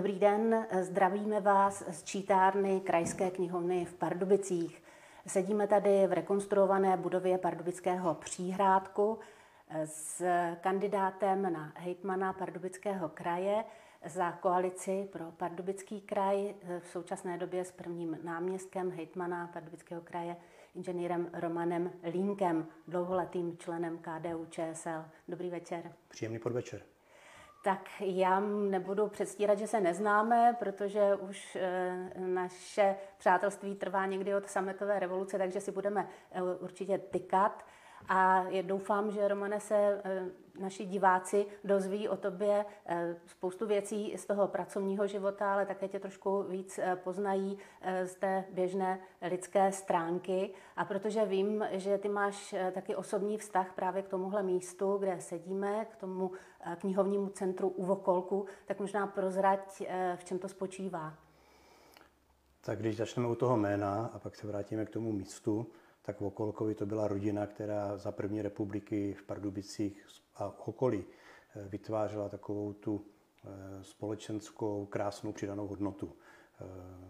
Dobrý den, zdravíme vás z čítárny Krajské knihovny v Pardubicích. Sedíme tady v rekonstruované budově Pardubického příhrádku s kandidátem na hejtmana Pardubického kraje za koalici pro Pardubický kraj, v současné době s prvním náměstkem hejtmana Pardubického kraje, inženýrem Romanem Línkem, dlouholetým členem KDU ČSL. Dobrý večer. Příjemný podvečer. Tak já nebudu předstírat, že se neznáme, protože už eh, naše přátelství trvá někdy od sametové revoluce, takže si budeme eh, určitě tykat. A doufám, že Romane se eh, naši diváci dozví o tobě eh, spoustu věcí z toho pracovního života, ale také tě trošku víc eh, poznají z té běžné lidské stránky. A protože vím, že ty máš taky osobní vztah právě k tomuhle místu, kde sedíme, k tomu knihovnímu centru u Vokolku, tak možná prozrať, v čem to spočívá. Tak když začneme u toho jména a pak se vrátíme k tomu místu, tak v Okolkovi to byla rodina, která za první republiky v Pardubicích a okolí eh, vytvářela takovou tu eh, společenskou krásnou přidanou hodnotu. Eh,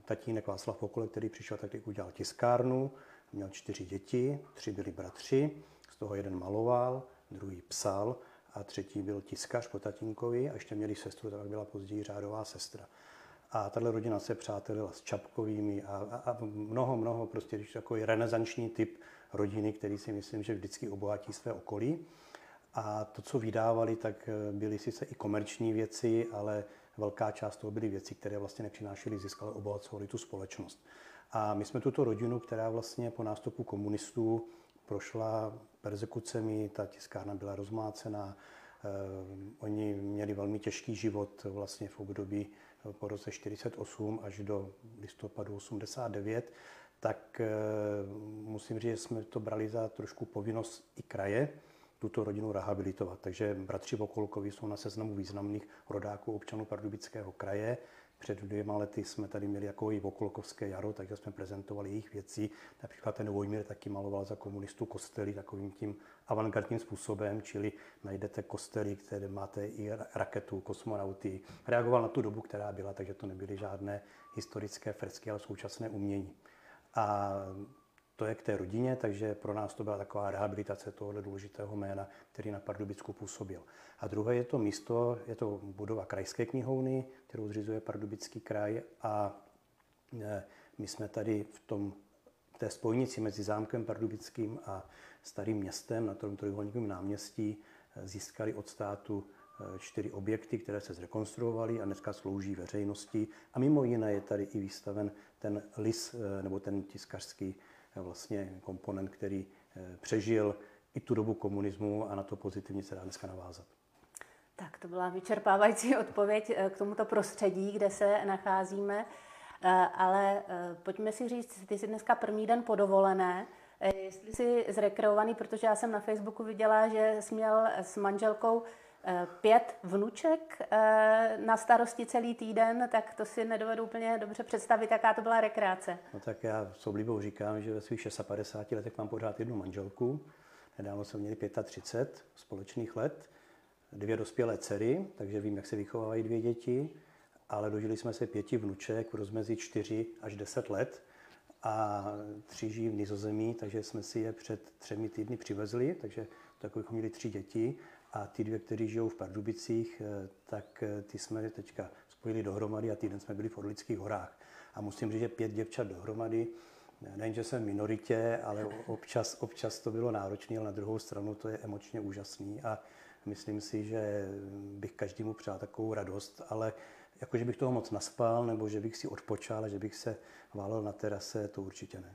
tatínek Václav Pokole, který přišel, tak udělal tiskárnu, měl čtyři děti, tři byli bratři, z toho jeden maloval, druhý psal a třetí byl tiskař po tatínkovi a ještě měli sestru, tak byla později řádová sestra. A tahle rodina se přátelila s Čapkovými a, a, a mnoho, mnoho, prostě když takový renesanční typ rodiny, který si myslím, že vždycky obohatí své okolí. A to, co vydávali, tak eh, byly sice i komerční věci, ale velká část toho byly věci, které vlastně nepřinášely zisk, ale obohacovaly tu společnost. A my jsme tuto rodinu, která vlastně po nástupu komunistů prošla persekucemi, ta tiskárna byla rozmácená, eh, oni měli velmi těžký život vlastně v období po roce 48 až do listopadu 89, tak eh, musím říct, že jsme to brali za trošku povinnost i kraje, tuto rodinu rehabilitovat. Takže bratři Vokolkovi jsou na seznamu významných rodáků občanů Pardubického kraje. Před dvěma lety jsme tady měli jako i Vokolkovské jaro, takže jsme prezentovali jejich věci. Například ten Vojmír taky maloval za komunistů kostely takovým tím avantgardním způsobem, čili najdete kostely, které máte i raketu, kosmonauty. Reagoval na tu dobu, která byla, takže to nebyly žádné historické fresky, ale současné umění. A to je k té rodině, takže pro nás to byla taková rehabilitace tohoto důležitého jména, který na Pardubicku působil. A druhé je to místo, je to budova krajské knihovny, kterou zřizuje Pardubický kraj a e, my jsme tady v tom té spojnici mezi zámkem Pardubickým a starým městem na tom trojuhelníkovém náměstí e, získali od státu e, čtyři objekty, které se zrekonstruovaly a dneska slouží veřejnosti. A mimo jiné je tady i výstaven ten lis nebo ten tiskařský vlastně komponent, který eh, přežil i tu dobu komunismu a na to pozitivně se dá dneska navázat. Tak to byla vyčerpávající odpověď eh, k tomuto prostředí, kde se nacházíme. Eh, ale pojďme si říct, ty jsi dneska první den podovolené. Jestli jsi zrekreovaný, protože já jsem na Facebooku viděla, že jsi měl s manželkou pět vnuček eh, na starosti celý týden, tak to si nedovedu úplně dobře představit, jaká to byla rekreace. No tak já s oblibou říkám, že ve svých 56 letech mám pořád jednu manželku. Nedávno jsme měli 35 společných let, dvě dospělé dcery, takže vím, jak se vychovávají dvě děti, ale dožili jsme se pěti vnuček v rozmezí 4 až 10 let a tři žijí v Nizozemí, takže jsme si je před třemi týdny přivezli, takže takových měli tři děti a ty dvě, které žijou v Pardubicích, eh, tak eh, ty jsme teďka spojili dohromady a týden jsme byli v Orlických horách. A musím říct, že pět děvčat dohromady, eh, nejen, že jsem v minoritě, ale občas, občas to bylo náročné, ale na druhou stranu to je emočně úžasný a myslím si, že bych každému přál takovou radost, ale jako, že bych toho moc naspal, nebo že bych si odpočal, že bych se válel na terase, to určitě ne.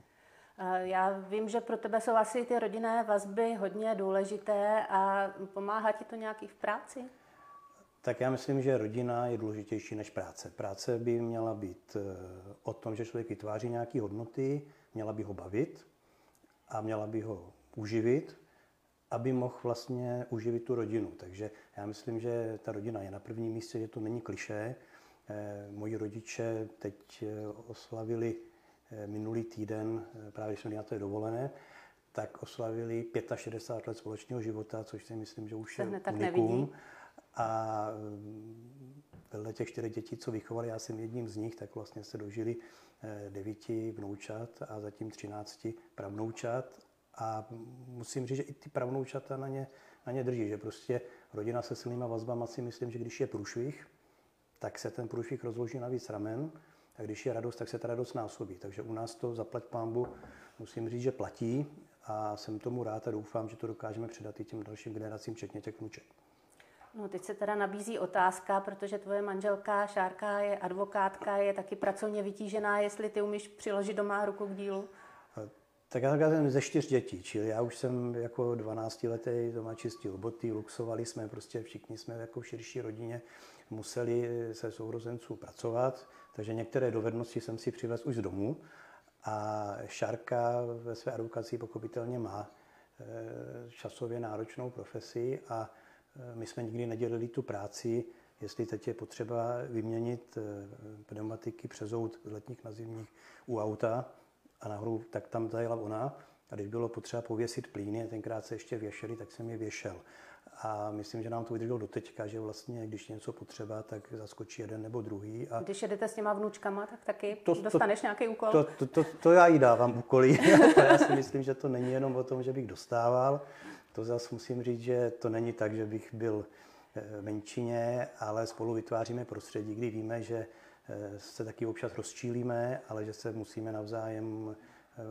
Já vím, že pro tebe jsou asi ty rodinné vazby hodně důležité a pomáhá ti to nějaký v práci? Tak já myslím, že rodina je důležitější než práce. Práce by měla být eh, o tom, že člověk vytváří nějaké hodnoty, měla by ho bavit a měla by ho uživit, aby mohl vlastně uživit tu rodinu. Takže já myslím, že ta rodina je na prvním místě, že to není kliše. Eh, moji rodiče teď eh, oslavili Eh, minulý týden, eh, právě když jsme na té dovolené, tak oslavili 65 let společného života, což si myslím, že už je unikum. A vedle těch čtyřech dětí, co vychovali, já jsem jedním z nich, tak vlastně se dožili devíti vnoučat a zatím třinácti pravnoučat. A musím říct, že i ty pravnoučata na ně, na ně drží, že prostě rodina se silnýma vazbama si myslím, že když je průšvih, tak se ten průšvih rozloží na víc ramen a když je radost, tak se ta radost násobí. Takže u nás to zaplať pámbu, musím říct, že platí a jsem tomu rád a doufám, že to dokážeme předat i těm dalším generacím, včetně těch vnuček. No, teď se teda nabízí otázka, protože tvoje manželka Šárka je advokátka, je taky pracovně vytížená, jestli ty umíš přiložit doma ruku k dílu? Tak já jsem ze čtyř dětí, čili já už jsem jako 12 letý doma čistil boty, luxovali jsme, prostě všichni jsme jako v širší rodině museli se sourozenců pracovat, takže některé dovednosti jsem si přivez už z domu a Šárka ve své advokaci pochopitelně má eh, časově náročnou profesi a eh, my jsme nikdy nedělili tu práci, jestli teď je potřeba vyměnit eh, pneumatiky, přezout z letních na zimních u auta a nahoru, tak tam zajela ona. A když bylo potřeba pověsit plíny, tenkrát se ještě věšeli, tak jsem je věšel. A myslím, že nám to vydrželo do teďka, že vlastně, když něco potřeba, tak zaskočí jeden nebo druhý. A když jedete s těma vnučkama, tak taky to, dostaneš to, nějaký úkol? To, to, to, to já jí dávám úkoly. já si myslím, že to není jenom o tom, že bych dostával. To zase musím říct, že to není tak, že bych byl eh, menšině, ale spolu vytváříme prostředí, kdy víme, že eh, se taky občas rozčílíme, ale že se musíme navzájem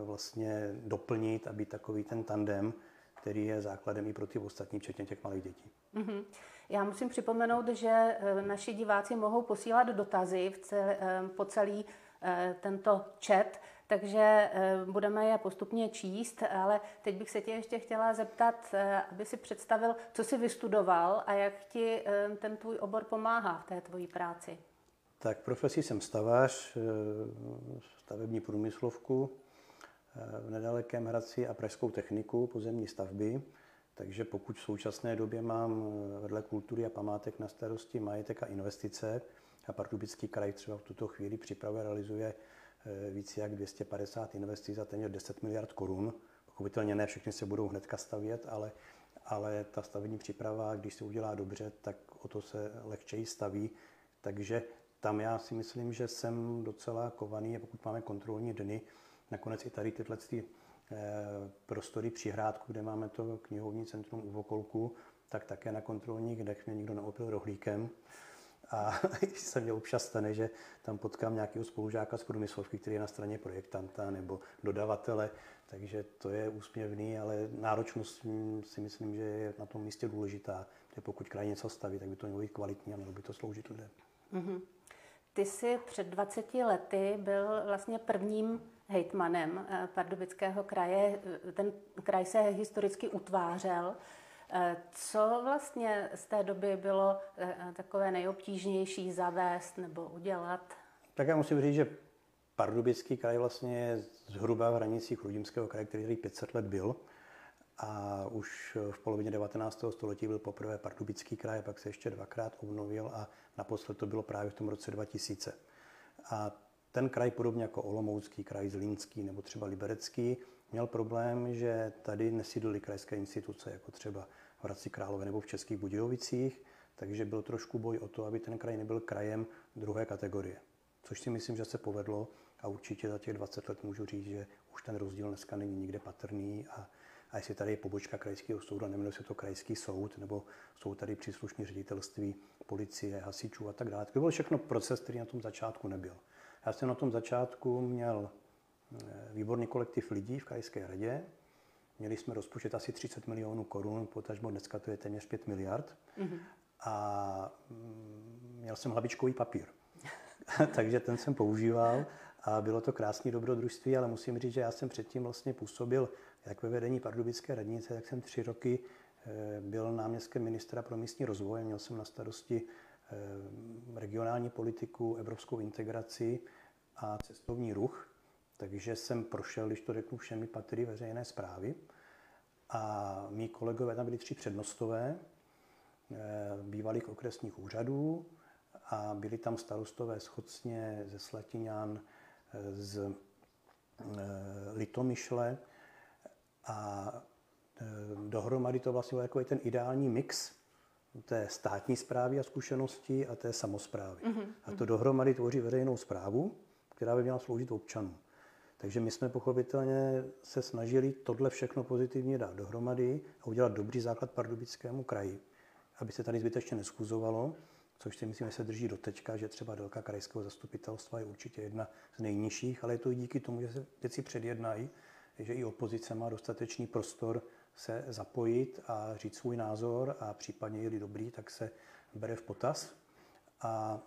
vlastně doplnit a být takový ten tandem, který je základem i pro ty ostatní, včetně těch malých dětí. Mm-hmm. Já musím připomenout, že eh, naši diváci mohou posílat dotazy v cel, eh, po celý eh, tento chat, takže budeme je postupně číst, ale teď bych se tě ještě chtěla zeptat, aby si představil, co jsi vystudoval a jak ti ten tvůj obor pomáhá v té tvojí práci. Tak profesí jsem stavář, stavební průmyslovku, v nedalekém Hradci a pražskou techniku pozemní stavby. Takže pokud v současné době mám eh, vedle kultury a památek na starosti majetek a investice a Pardubický kraj třeba v tuto chvíli připravuje realizuje eh, více jak 250 investic za téměř 10 miliard korun. Pochopitelně ne všechny se budou hnedka stavět, ale, ale ta stavební příprava, když se udělá dobře, tak o to se lehčeji staví. Takže tam já si myslím, že jsem docela kovaný, a pokud máme kontrolní dny, Nakonec i tady tyhle ty, eh, prostory přihrádku, kde máme to knihovní centrum u Vokolku, tak také na kontrolních dech mě nikdo neopil rohlíkem. A se mě občas stane, že tam potkám nějakého spolužáka z průmyslovky, který je na straně projektanta nebo dodavatele, takže to je úsměvný, ale náročnost si myslím, že je na tom místě důležitá, že pokud kraj něco staví, tak by to mělo být kvalitní a mělo by to sloužit lidem. Mm-hmm. Ty jsi před 20 lety byl vlastně prvním hejtmanem eh, Pardubického kraje. Ten kraj se historicky utvářel. Eh, co vlastně z té doby bylo eh, takové nejobtížnější zavést nebo udělat? Tak já musím říct, že Pardubický kraj vlastně je zhruba v hranicích Chrudimského kraje, který tady 500 let byl. A už v polovině 19. století byl poprvé Pardubický kraj, pak se ještě dvakrát obnovil a naposled to bylo právě v tom roce 2000. A ten kraj, podobně jako Olomoucký kraj, Zlínský nebo třeba Liberecký, měl problém, že tady nesídlily krajské instituce, jako třeba v Hradci Králové nebo v Českých Budějovicích, takže byl trošku boj o to, aby ten kraj nebyl krajem druhé kategorie. Což si myslím, že se povedlo a určitě za těch 20 let můžu říct, že už ten rozdíl dneska není nikde patrný a, a jestli tady je pobočka krajského soudu, neměl se to krajský soud, nebo jsou tady příslušní ředitelství policie, hasičů a tak dále. To byl všechno proces, který na tom začátku nebyl. Já jsem na tom začátku měl eh, výborný kolektiv lidí v krajské radě. Měli jsme rozpočet asi 30 milionů korun, potažmo dneska to je téměř 5 miliard. Mm-hmm. A mm, měl jsem hlavičkový papír. Takže ten jsem používal a bylo to krásné dobrodružství, ale musím říct, že já jsem předtím vlastně působil jak ve vedení Pardubické radnice, tak jsem tři roky eh, byl náměstkem ministra pro místní rozvoj. Měl jsem na starosti regionální politiku, evropskou integraci a cestovní ruch. Takže jsem prošel, když to řeknu, všemi patry veřejné zprávy. A mý kolegové tam byli tři přednostové eh, bývalých okresních úřadů a byli tam starostové z Chocně, ze Slatiňan, eh, z Litomyšle a dohromady to vlastně byl jako ten ideální mix té státní zprávy a zkušenosti a té samozprávy. Mm-hmm. A to dohromady tvoří veřejnou zprávu, která by měla sloužit občanům. Takže my jsme pochopitelně se snažili tohle všechno pozitivně dát dohromady a udělat dobrý základ pardubickému kraji, aby se tady zbytečně neskuzovalo, což si myslím, že se drží do tečka, že třeba délka krajského zastupitelstva je určitě jedna z nejnižších, ale je to i díky tomu, že se věci předjednají, že i opozice má dostatečný prostor se zapojit a říct svůj názor a případně, je dobrý, tak se bere v potaz. A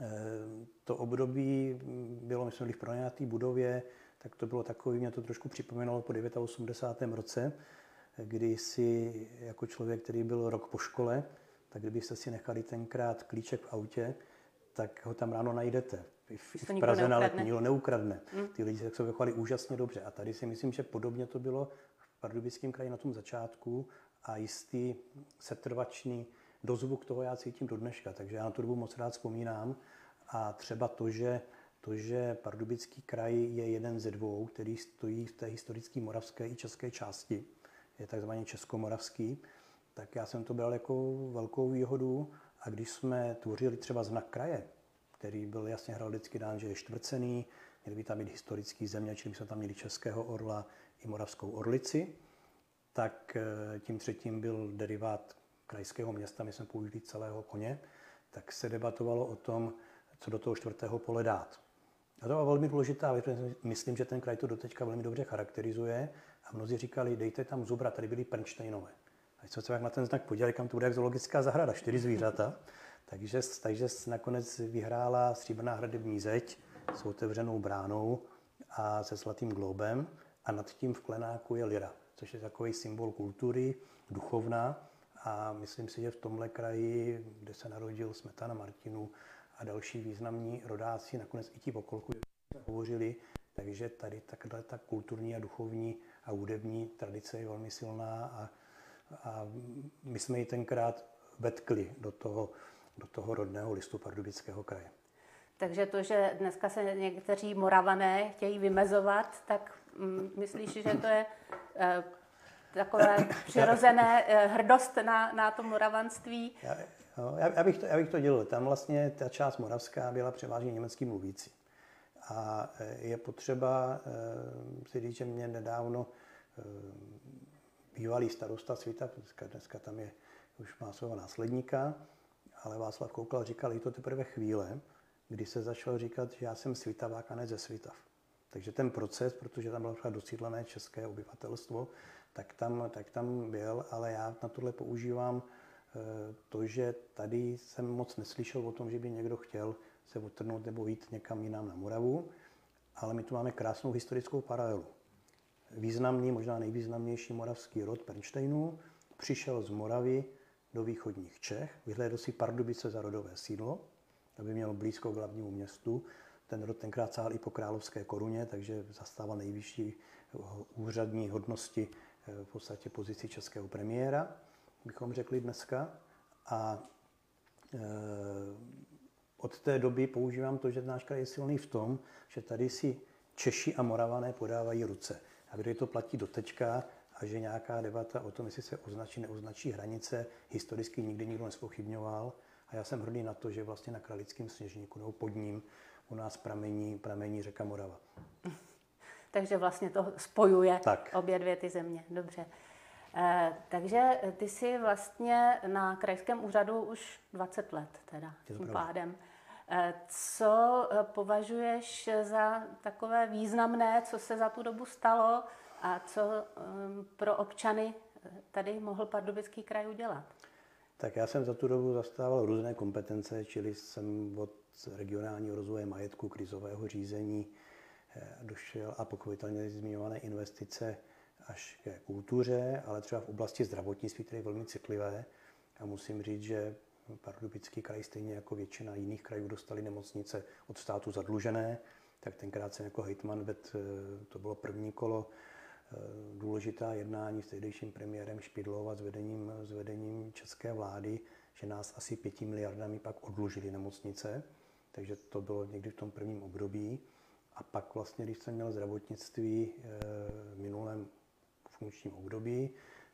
e, to období bylo, my jsme byli v pronajatý budově, tak to bylo takový, mě to trošku připomínalo po 89. roce, kdy si jako člověk, který byl rok po škole, tak kdybyste si nechali tenkrát klíček v autě, tak ho tam ráno najdete. V, v Praze na letní, neukradne. Hmm. Ty lidi se vychovali úžasně dobře. A tady si myslím, že podobně to bylo Pardubickém kraji na tom začátku a jistý setrvačný dozvuk toho já cítím do dneška. Takže já na tu dobu moc rád vzpomínám. A třeba to, že, to, že Pardubický kraj je jeden ze dvou, který stojí v té historické moravské i české části, je takzvaně českomoravský, tak já jsem to bral jako velkou výhodu. A když jsme tvořili třeba znak kraje, který byl jasně heraldicky dán, že je čtvrcený, měli by tam být historický země, čili jsme tam měli českého orla i moravskou orlici, tak eh, tím třetím byl derivát krajského města, my jsme použili celého koně, tak se debatovalo o tom, co do toho čtvrtého pole dát. A to byla velmi důležitá věc, myslím, že ten kraj to doteďka velmi dobře charakterizuje a mnozí říkali, dejte tam zubra, tady byly Pernštejnové. A když se na ten znak podívali, kam to bude jak zoologická zahrada, čtyři zvířata, takže, takže nakonec vyhrála stříbrná hradební zeď s otevřenou bránou a se zlatým globem a nad tím v klenáku je lira, což je takový symbol kultury, duchovná a myslím si, že v tomhle kraji, kde se narodil Smetana Martinu a další významní rodáci, nakonec i ti v okolku hovořili, takže tady takhle ta kulturní a duchovní a hudební tradice je velmi silná a, a my jsme ji tenkrát vetkli do toho, do toho rodného listu Pardubického kraje. Takže to, že dneska se někteří moravané chtějí vymezovat, tak myslíš, že to je eh, takové přirozené eh, hrdost na, na to moravanství? Já, no, já, já, bych to, já bych to dělil. Tam vlastně ta část moravská byla převážně německý mluvící. A eh, je potřeba si říct, že mě nedávno bývalý starosta světa, dneska, dneska tam je, už má svého následníka, ale Václav Koukal říkal, je to teprve chvíle, kdy se začal říkat, že já jsem svitavák a ne ze svitav. Takže ten proces, protože tam bylo dosídlené české obyvatelstvo, tak tam, tak tam byl, ale já na tohle používám eh, to, že tady jsem moc neslyšel o tom, že by někdo chtěl se otrhnout nebo jít někam jinam na Moravu, ale my tu máme krásnou historickou paralelu. Významný, možná nejvýznamnější moravský rod Pernštejnů přišel z Moravy do východních Čech, vyhlédl si Pardubice za rodové sídlo, aby měl blízko k hlavnímu městu. Ten rod tenkrát sál i po královské koruně, takže zastával nejvyšší úřadní hodnosti eh, v podstatě pozici českého premiéra, bychom řekli dneska. A e, od té doby používám to, že náš kraj je silný v tom, že tady si Češi a Moravané podávají ruce. A kde to platí do tečka a že nějaká debata o tom, jestli se označí, neoznačí hranice, historicky nikdy nikdo nespochybňoval. A já jsem hrdý na to, že vlastně na Kralickém sněžníku nebo pod ním u nás pramení, pramení řeka Morava. Takže vlastně to spojuje tak. obě dvě ty země. Dobře. Eh, takže ty jsi vlastně na krajském úřadu už 20 let teda tím pádem. Eh, co eh, považuješ za takové významné, co se za tu dobu stalo a co um, pro občany tady mohl Pardubický kraj udělat? Tak já jsem za tu dobu zastával různé kompetence, čili jsem od regionálního rozvoje majetku, krizového řízení eh, došel a pochopitelně zmiňované investice až ke kultuře, ale třeba v oblasti zdravotnictví, které je velmi citlivé. A musím říct, že Pardubický kraj, stejně jako většina jiných krajů, dostali nemocnice od státu zadlužené, tak tenkrát jsem jako hejtman ved, eh, to bylo první kolo, Eh, důležitá jednání s tehdejším premiérem Špidlou a s vedením, s vedením české vlády, že nás asi pěti miliardami pak odlužili nemocnice, takže to bylo někdy v tom prvním období. A pak vlastně, když jsem měl zdravotnictví eh, v minulém funkčním období,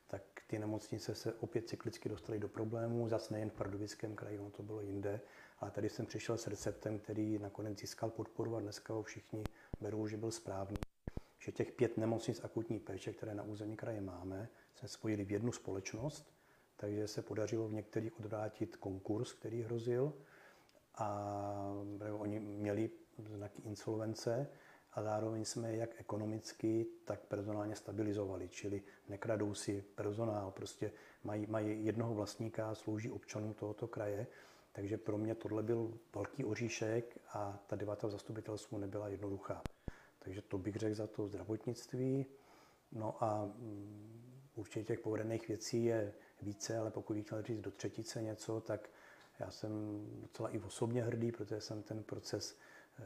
tak ty nemocnice se opět cyklicky dostaly do problémů, zase nejen v Pardubickém kraji, ono to bylo jinde, ale tady jsem přišel s receptem, který nakonec získal podporu a dneska ho všichni berou, že byl správný. Že těch pět nemocnic akutní péče, které na území kraje máme, se spojili v jednu společnost, takže se podařilo v některých odvrátit konkurs, který hrozil a oni měli znaky insolvence a zároveň jsme jak ekonomicky, tak personálně stabilizovali, čili nekradou si personál, prostě mají, mají jednoho vlastníka, slouží občanům tohoto kraje, takže pro mě tohle byl velký oříšek a ta debata v zastupitelstvu nebyla jednoduchá. Takže to bych řekl za to zdravotnictví. No a mm, určitě těch povedených věcí je více, ale pokud bych chtěl říct do třetice něco, tak já jsem docela i osobně hrdý, protože jsem ten proces eh,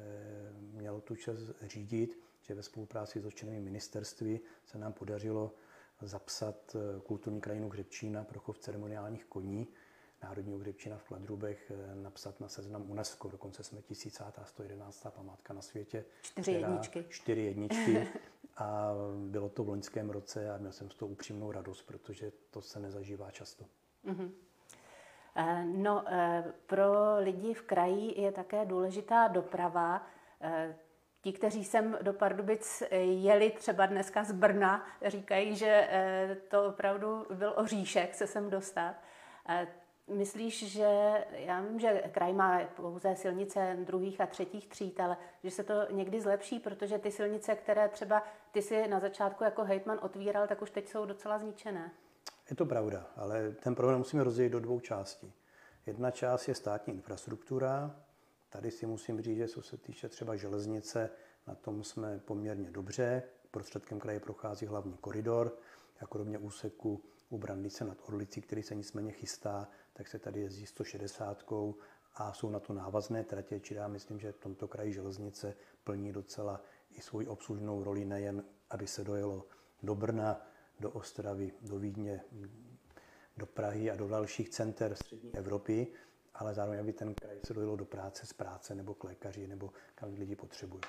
měl tu čas řídit, že ve spolupráci s dotčenými ministerství se nám podařilo zapsat eh, kulturní krajinu Hřebčína pro chov ceremoniálních koní, Národního Hřebčína v Kladrubech eh, napsat na seznam UNESCO. Dokonce jsme 1000. 111. památka na světě. Čtyři jedničky. Čtyři jedničky. A bylo to v loňském roce a měl jsem z toho upřímnou radost, protože to se nezažívá často. Mm-hmm. No, eh, pro lidi v kraji je také důležitá doprava. Eh, ti, kteří sem do Pardubic jeli třeba dneska z Brna, říkají, že to opravdu byl oříšek se sem dostat. Myslíš, že já vím, že kraj má pouze silnice druhých a třetích tříd, ale že se to někdy zlepší, protože ty silnice, které třeba ty si na začátku jako hejtman otvíral, tak už teď jsou docela zničené. Je to pravda, ale ten problém musíme rozdělit do dvou částí. Jedna část je státní infrastruktura. Tady si musím říct, že co se týče třeba železnice, na tom jsme poměrně dobře. Prostředkem kraje prochází hlavní koridor a kromě úseku u Brandice nad Orlicí, který se nicméně chystá, tak se tady jezdí 160 a jsou na to návazné tratě, či já myslím, že v tomto kraji železnice plní docela i svoji obslužnou roli, nejen aby se dojelo do Brna, do Ostravy, do Vídně, do Prahy a do dalších center střední Evropy, ale zároveň, aby ten kraj se dojelo do práce z práce nebo k lékaři, nebo kam lidi potřebují.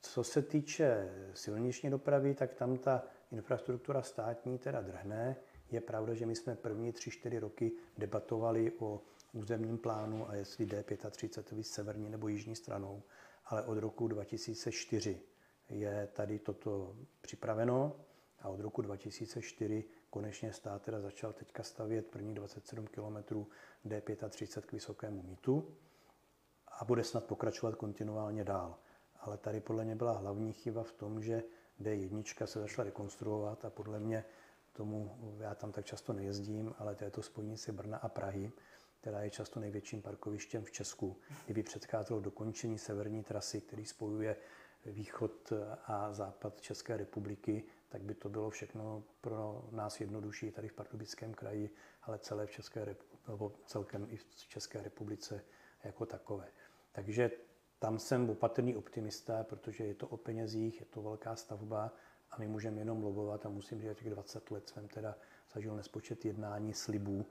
Co se týče silniční dopravy, tak tam ta infrastruktura státní teda drhne. Je pravda, že my jsme první tři, čtyři roky debatovali o územním plánu a jestli D35 víc severní nebo jižní stranou, ale od roku 2004 je tady toto připraveno a od roku 2004 konečně stát teda začal teďka stavět první 27 km D35 k vysokému mítu a bude snad pokračovat kontinuálně dál. Ale tady podle mě byla hlavní chyba v tom, že D1 se začala rekonstruovat a podle mě tomu, já tam tak často nejezdím, ale to je to spojnice Brna a Prahy, která je často největším parkovištěm v Česku. Kdyby předcházelo dokončení severní trasy, který spojuje východ a západ České republiky, tak by to bylo všechno pro nás jednodušší tady v Pardubickém kraji, ale celé v České nebo celkem i v České republice jako takové. Takže tam jsem opatrný optimista, protože je to o penězích, je to velká stavba a my můžeme jenom lobovat a musím říct, že těch 20 let jsem teda zažil nespočet jednání, slibů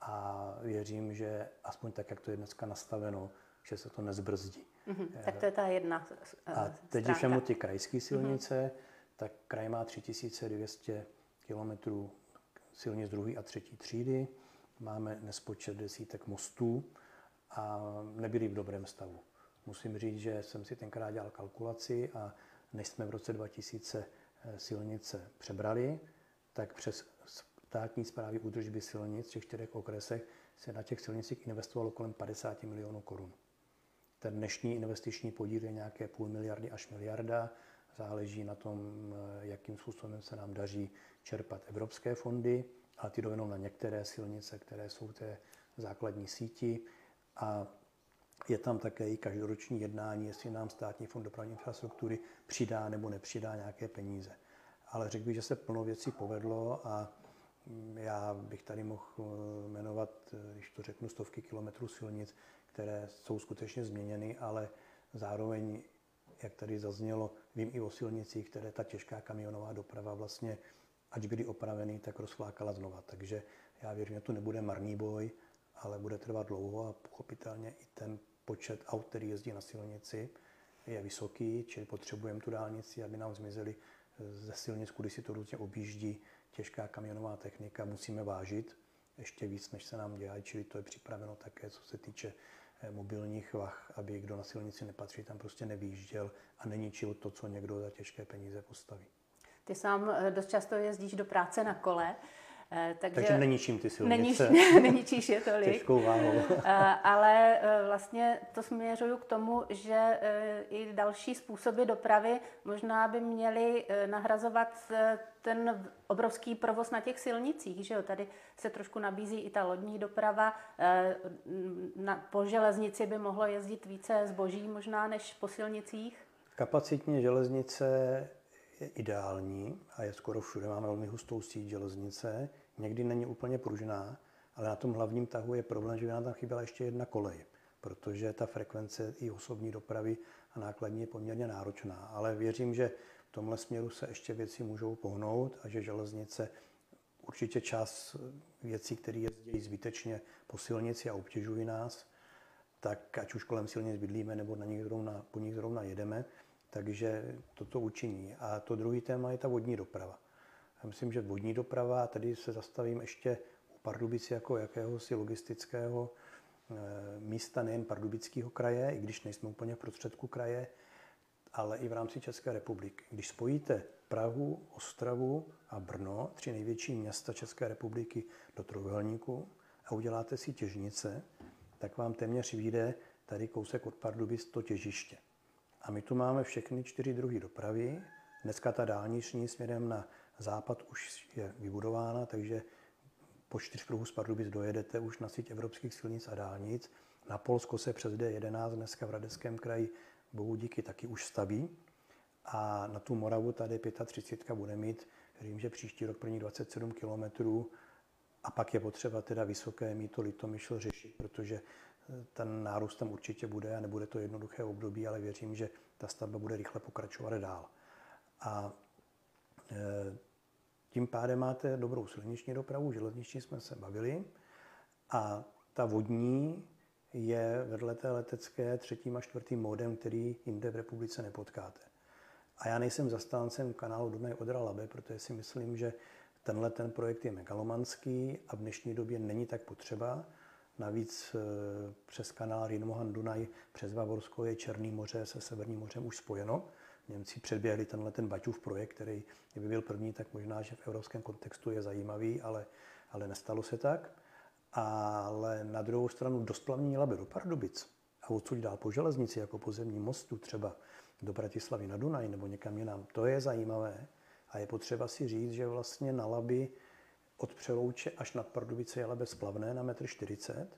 a věřím, že aspoň tak, jak to je dneska nastaveno, že se to nezbrzdí. Mm-hmm, tak to je ta jedna uh, A teď, když vezmu ty krajské silnice, mm-hmm. tak kraj má 3200 kilometrů silnic druhé a třetí třídy, máme nespočet desítek mostů a nebyli v dobrém stavu. Musím říct, že jsem si tenkrát dělal kalkulaci a než jsme v roce 2000 eh, silnice přebrali, tak přes státní zprávy údržby silnic v těch čtyřech okresech se na těch silnicích investovalo kolem 50 milionů korun. Ten dnešní investiční podíl je nějaké půl miliardy až miliarda. Záleží na tom, eh, jakým způsobem se nám daří čerpat evropské fondy, ale ty jdou jenom na některé silnice, které jsou té základní síti. A je tam také i každoroční jednání, jestli nám státní fond dopravní infrastruktury přidá nebo nepřidá nějaké peníze. Ale řekl bych, že se plno věcí povedlo a mm, já bych tady mohl eh, jmenovat, eh, když to řeknu, stovky kilometrů silnic, které jsou skutečně změněny, ale zároveň, jak tady zaznělo, vím i o silnicích, které ta těžká kamionová doprava vlastně, ať byly opraveny, tak rozflákala znova. Takže já věřím, že to nebude marný boj, ale bude trvat dlouho a pochopitelně i ten počet aut, který jezdí na silnici, je vysoký, čili potřebujeme tu dálnici, aby nám zmizeli ze silnic, kudy si to různě objíždí těžká kamionová technika musíme vážit ještě víc, než se nám dělá, čili to je připraveno také, co se týče eh, mobilních vah, aby kdo na silnici nepatří, tam prostě nevýjížděl a neníčil to, co někdo za těžké peníze postaví. Ty sám eh, dost často jezdíš do práce na kole. Eh, takže, Takže neníčím ty silnice. Neníč, neníčíš je tolik. Těžkou váhou. Eh, ale vlastně to směřuju k tomu, že i další způsoby dopravy možná by měly nahrazovat ten obrovský provoz na těch silnicích. Že jo? Tady se trošku nabízí i ta lodní doprava. Na, po železnici by mohlo jezdit více zboží možná než po silnicích. Kapacitně železnice je ideální a je skoro všude. Máme velmi hustou síť železnice. Někdy není úplně pružná, ale na tom hlavním tahu je problém, že by nám tam chyběla ještě jedna kolej, protože ta frekvence i osobní dopravy a nákladní je poměrně náročná. Ale věřím, že v tomhle směru se ještě věci můžou pohnout a že železnice určitě čas věcí, které jezdí zbytečně po silnici a obtěžují nás, tak ať už kolem silnic bydlíme nebo na nich zrovna, po nich zrovna jedeme, takže toto učiní. A to druhý téma je ta vodní doprava. Já myslím, že vodní doprava, tady se zastavím ještě u Pardubic jako jakéhosi logistického eh, místa nejen Pardubického kraje, i když nejsme úplně v prostředku kraje, ale i v rámci České republiky. Když spojíte Prahu, Ostravu a Brno, tři největší města České republiky, do trojuhelníku a uděláte si těžnice, tak vám téměř vyjde tady kousek od Pardubic to těžiště. A my tu máme všechny čtyři druhy dopravy. Dneska ta dálniční směrem na západ už je vybudována, takže po čtyřpruhu z Pardubic dojedete už na síť evropských silnic a dálnic. Na Polsko se přes D11 dneska v Radeckém kraji bohu díky taky už staví. A na tu Moravu tady 35 bude mít, vím, že příští rok první 27 kilometrů a pak je potřeba teda vysoké mít to litomyšl řešit, protože ten nárůst tam určitě bude a nebude to jednoduché období, ale věřím, že ta stavba bude rychle pokračovat dál. A tím pádem máte dobrou silniční dopravu, železniční jsme se bavili a ta vodní je vedle té letecké třetím a čtvrtým módem, který jinde v republice nepotkáte. A já nejsem zastáncem kanálu Dunaj Odra Labe, protože si myslím, že tenhle ten projekt je megalomanský a v dnešní době není tak potřeba. Navíc eh, přes kanál Rýnmohan Dunaj přes Bavorsko je Černý moře se Severním mořem už spojeno. Němci předběhli tenhle ten Baťův projekt, který kdyby byl první, tak možná, že v evropském kontextu je zajímavý, ale, ale nestalo se tak. Ale na druhou stranu dost plavní labe do Pardubic a odsud dál po železnici, jako po zemním mostu třeba do Bratislavy na Dunaj nebo někam jinam, to je zajímavé. A je potřeba si říct, že vlastně na Labi od Přelouče až nad Pardubice je Labe splavné na 1,40 m.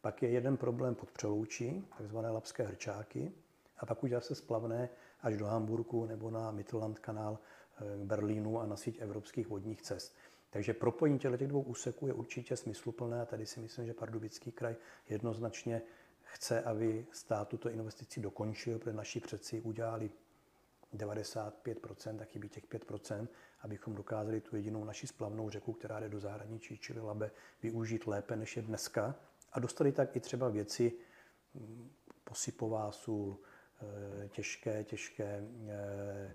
Pak je jeden problém pod Přeloučí, takzvané labské hrčáky. A pak už zase splavné až do Hamburgu nebo na Mittelland kanál eh, k Berlínu a na síť evropských vodních cest. Takže propojení těchto dvou úseků je určitě smysluplné a tady si myslím, že Pardubický kraj jednoznačně chce, aby stát tuto investici dokončil, protože naši předci udělali 95% a chybí těch 5%, abychom dokázali tu jedinou naši splavnou řeku, která jde do zahraničí, čili Labe, využít lépe, než je dneska. A dostali tak i třeba věci, mm, posypová sůl, těžké, těžké eh,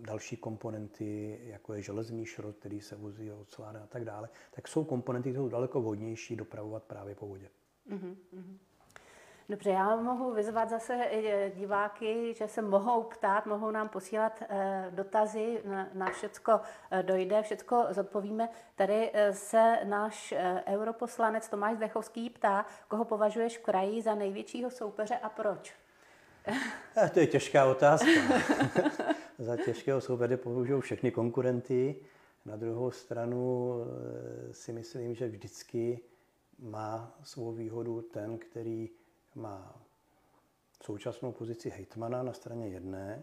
další komponenty, jako je železný šrot, který se vozí oceláren a tak dále, tak jsou komponenty, které jsou daleko vhodnější dopravovat právě po vodě. Mm-hmm. Dobře, já mohu vyzvat zase eh, diváky, že se mohou ptát, mohou nám posílat eh, dotazy, na, všecko eh, dojde, všecko zodpovíme. Tady se náš europoslanec Tomáš Zdechovský ptá, koho považuješ v kraji za největšího soupeře a proč? To je těžká otázka. za těžkého soupeře považují všechny konkurenty. Na druhou stranu si myslím, že vždycky má svou výhodu ten, který má současnou pozici hejtmana na straně jedné